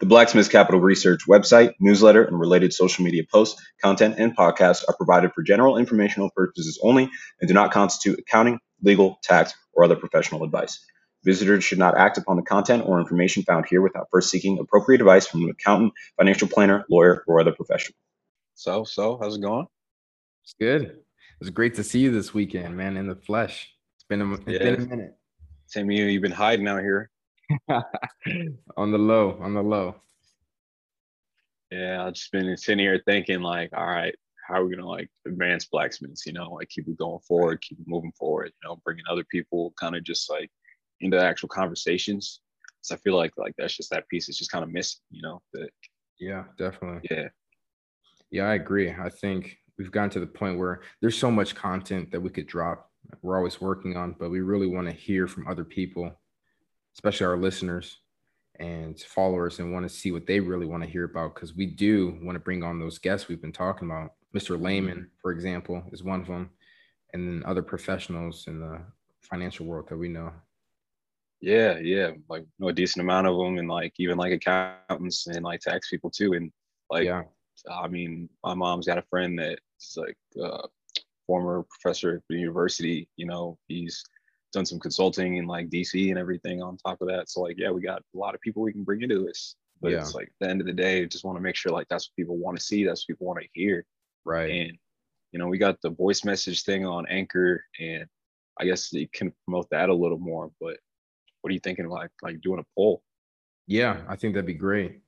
The Blacksmiths Capital Research website, newsletter, and related social media posts, content, and podcasts are provided for general informational purposes only and do not constitute accounting, legal, tax, or other professional advice. Visitors should not act upon the content or information found here without first seeking appropriate advice from an accountant, financial planner, lawyer, or other professional. So, so how's it going? It's good. It was great to see you this weekend, man, in the flesh. It's been a, it's yeah. been a minute. Same you. You've been hiding out here. on the low, on the low. Yeah, I've just been sitting here thinking, like, all right, how are we gonna like advance blacksmiths? You know, like keep it going forward, keep moving forward. You know, bringing other people kind of just like into actual conversations. So I feel like like that's just that piece is just kind of missing. You know, that. Yeah, definitely. Yeah. Yeah, I agree. I think we've gotten to the point where there's so much content that we could drop. We're always working on, but we really want to hear from other people especially our listeners and followers and want to see what they really want to hear about because we do want to bring on those guests we've been talking about. Mr. Lehman, mm-hmm. for example, is one of them, and then other professionals in the financial world that we know. Yeah, yeah, like know a decent amount of them, and like even like accountants and like tax people too. And like, yeah. I mean, my mom's got a friend that's like a former professor at the university. You know, he's done some consulting in like DC and everything on top of that. So like, yeah, we got a lot of people we can bring into this. But yeah. it's like the end of the day, just want to make sure like that's what people want to see, that's what people want to hear. Right. And you know, we got the voice message thing on Anchor, and I guess you can promote that a little more. But what are you thinking like like doing a poll? Yeah, I think that'd be great.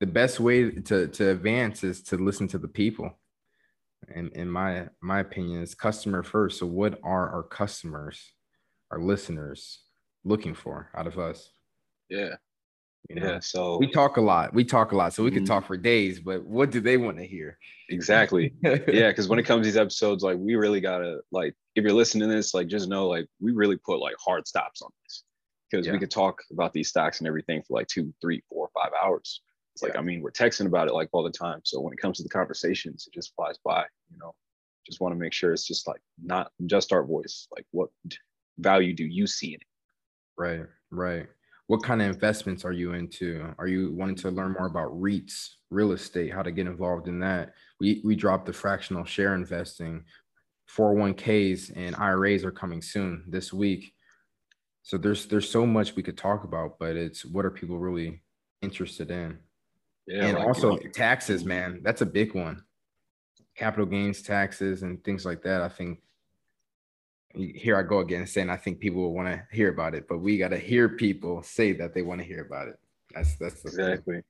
The best way to to advance is to listen to the people. And in my my opinion, is customer first. So what are our customers? Our listeners looking for out of us? Yeah. You know, yeah. So we talk a lot. We talk a lot. So we mm-hmm. could talk for days, but what do they want to hear? Exactly. yeah. Because when it comes to these episodes, like we really gotta like if you're listening to this, like just know like we really put like hard stops on this. Because yeah. we could talk about these stocks and everything for like two, three, four, five hours. It's like, yeah. I mean, we're texting about it like all the time. So when it comes to the conversations, it just flies by, you know. Just want to make sure it's just like not just our voice. Like what value do you see in it? Right, right. What kind of investments are you into? Are you wanting to learn more about REITs, real estate, how to get involved in that? We we dropped the fractional share investing. 401ks and IRAs are coming soon this week. So there's there's so much we could talk about, but it's what are people really interested in? Yeah, and like also taxes, man. That's a big one. Capital gains taxes and things like that. I think here I go again saying I think people will want to hear about it, but we got to hear people say that they want to hear about it. That's that's exactly. Thing.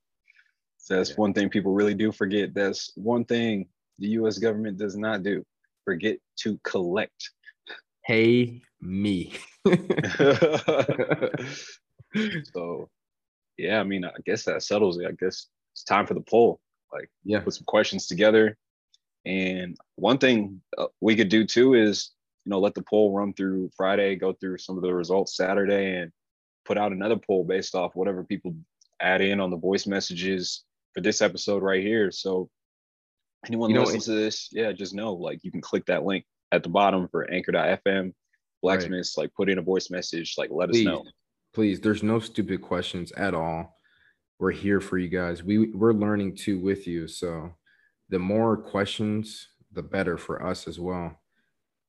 So that's yeah. one thing people really do forget. That's one thing the U.S. government does not do: forget to collect. Pay me. so, yeah, I mean, I guess that settles it. I guess it's time for the poll. Like, yeah, put some questions together. And one thing uh, we could do too is you know, let the poll run through Friday, go through some of the results Saturday, and put out another poll based off whatever people add in on the voice messages for this episode right here. So anyone you know, listens to this, yeah, just know like you can click that link at the bottom for anchor.fm, blacksmiths, right. like put in a voice message, like let please, us know. Please, there's no stupid questions at all. We're here for you guys. We we're learning too with you. So the more questions, the better for us as well.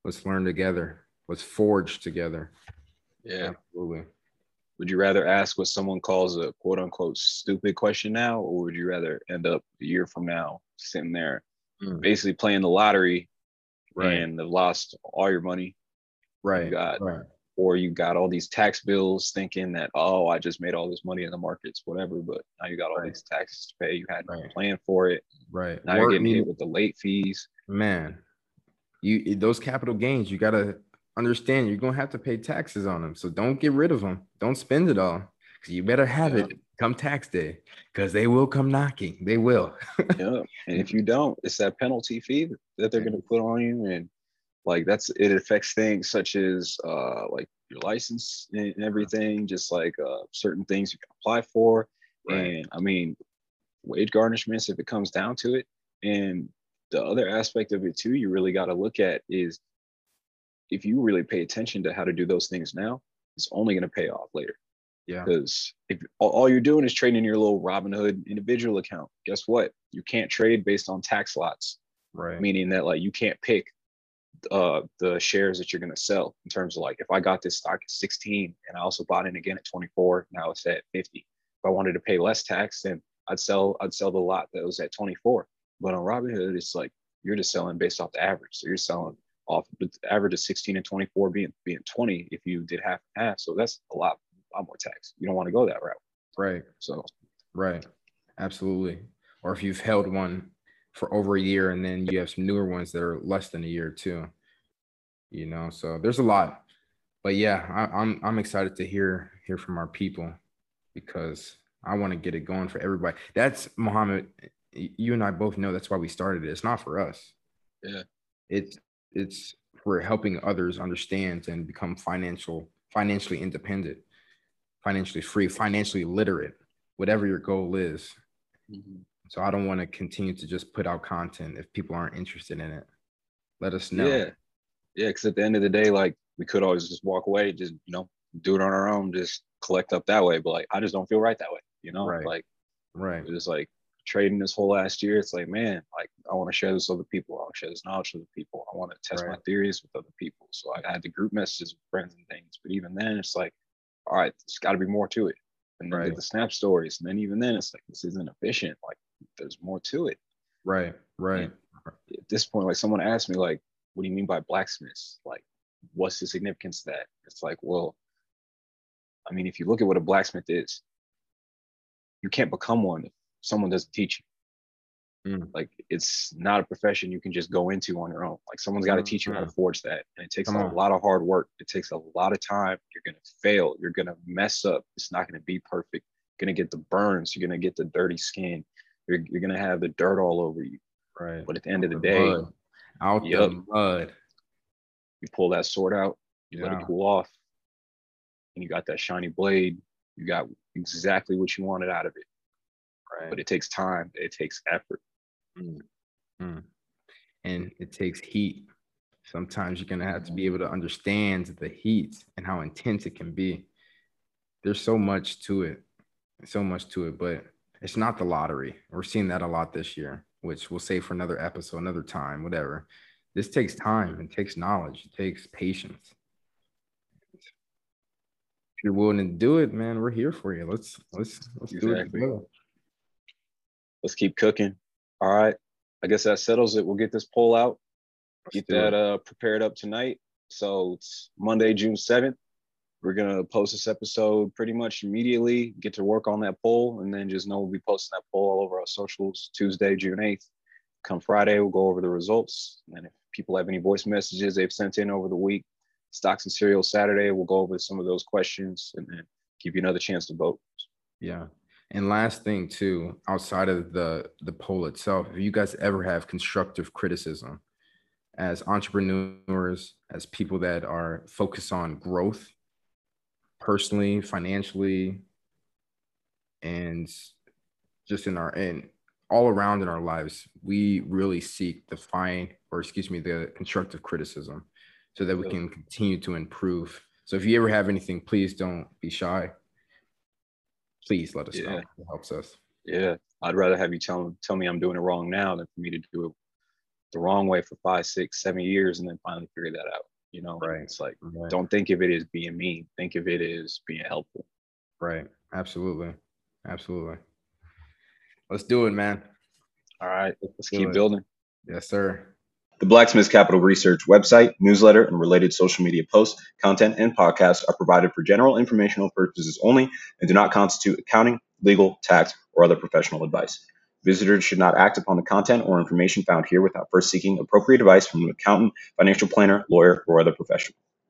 Let's learn together. Let's forge together. Yeah, absolutely. Would you rather ask what someone calls a quote unquote stupid question now, or would you rather end up a year from now sitting there mm. basically playing the lottery right. and have lost all your money? Right. You got, right. Or you got all these tax bills thinking that, oh, I just made all this money in the markets, whatever, but now you got all right. these taxes to pay. You had no right. plan for it. Right. Now you're getting hit with the late fees. Man, you those capital gains you got to understand you're going to have to pay taxes on them. So don't get rid of them don't spend it all because you better have yeah. it come tax day because they will come knocking. They will. Yeah and if you don't it's that penalty fee that they're going to put on you and like that's it affects things such as uh like your license and everything just like uh certain things you can apply for. Right. and i mean wage garnishments if it comes down to it and the other aspect of it too you really got to look at is if you really pay attention to how to do those things now it's only going to pay off later Yeah. Because if all, you're doing is trading your little Robinhood individual account, guess what? You can't trade based on tax lots. Right. Meaning that like you can't pick uh the shares that you're going to sell in terms of like if I got this stock at 16 and I also bought in again at 24, now it's at 50. If I wanted to pay less tax, then I'd sell I'd sell the lot that was at 24. But on Robinhood, it's like you're just selling based off the average. So you're selling off the average of 16 and 24 being being 20 if you did half and half. So that's a lot, a lot more tax. You don't want to go that route. Right. So right. Absolutely. Or if you've held one for over a year and then you have some newer ones that are less than a year too. You know, so there's a lot. But yeah, I, I'm I'm excited to hear hear from our people because I want to get it going for everybody. That's Muhammad. You and I both know that's why we started it. It's not for us. Yeah. It's it's for helping others understand and become financial financially independent, financially free, financially literate, whatever your goal is. Mm-hmm. So I don't want to continue to just put out content if people aren't interested in it. Let us know. Yeah. Yeah. Cause at the end of the day, like we could always just walk away, just, you know, do it on our own, just collect up that way. But like, I just don't feel right that way, you know? Right. Like, right. It's like trading this whole last year. It's like, man, like I want to share this with other people. I want to share this knowledge with other people. I want to test right. my theories with other people. So I had the group messages with friends and things. But even then, it's like, all right, there's got to be more to it. And then right. the snap stories. And then even then, it's like, this isn't efficient. Like, there's more to it. Right. Right. And at this point, like someone asked me, like, what do you mean by blacksmiths? Like, what's the significance of that? It's like, well, I mean, if you look at what a blacksmith is, you can't become one if someone doesn't teach you. Mm. Like it's not a profession you can just go into on your own. Like someone's got to teach you how to mm-hmm. forge that. And it takes Come a on. lot of hard work. It takes a lot of time. You're gonna fail. You're gonna mess up. It's not gonna be perfect. You're gonna get the burns. You're gonna get the dirty skin. You're, you're gonna have the dirt all over you. Right. But at the end of the, the day, mud. out yep, the mud. You pull that sword out, you yeah. let it cool off, and you got that shiny blade. You got exactly what you wanted out of it. Right. But it takes time. It takes effort. Mm. Mm. And it takes heat. Sometimes you're gonna have to be able to understand the heat and how intense it can be. There's so much to it, so much to it, but it's not the lottery. We're seeing that a lot this year, which we'll save for another episode, another time, whatever. This takes time. It takes knowledge. It takes patience. If you're willing to do it, man, we're here for you. Let's let's let's exactly. do it. Let's keep cooking. All right. I guess that settles it. We'll get this poll out. Get that uh, prepared up tonight. So it's Monday, June 7th. We're gonna post this episode pretty much immediately, get to work on that poll, and then just know we'll be posting that poll all over our socials Tuesday, June 8th. Come Friday, we'll go over the results. And if people have any voice messages they've sent in over the week, stocks and cereal Saturday, we'll go over some of those questions and then give you another chance to vote. Yeah. And last thing too, outside of the the poll itself, if you guys ever have constructive criticism as entrepreneurs, as people that are focused on growth personally, financially, and just in our and all around in our lives, we really seek the fine or excuse me, the constructive criticism so that we can continue to improve. So if you ever have anything, please don't be shy please let us yeah. know. It helps us. Yeah, I'd rather have you tell tell me I'm doing it wrong now than for me to do it the wrong way for five, six, seven years and then finally figure that out. You know, right? It's like right. don't think of it as being mean. Think of it as being helpful. Right. Absolutely. Absolutely. Let's do it, man. All right. Let's keep it. building. Yes, sir. The Blacksmith Capital Research website, newsletter, and related social media posts, content, and podcasts are provided for general informational purposes only and do not constitute accounting, legal, tax, or other professional advice. Visitors should not act upon the content or information found here without first seeking appropriate advice from an accountant, financial planner, lawyer, or other professional.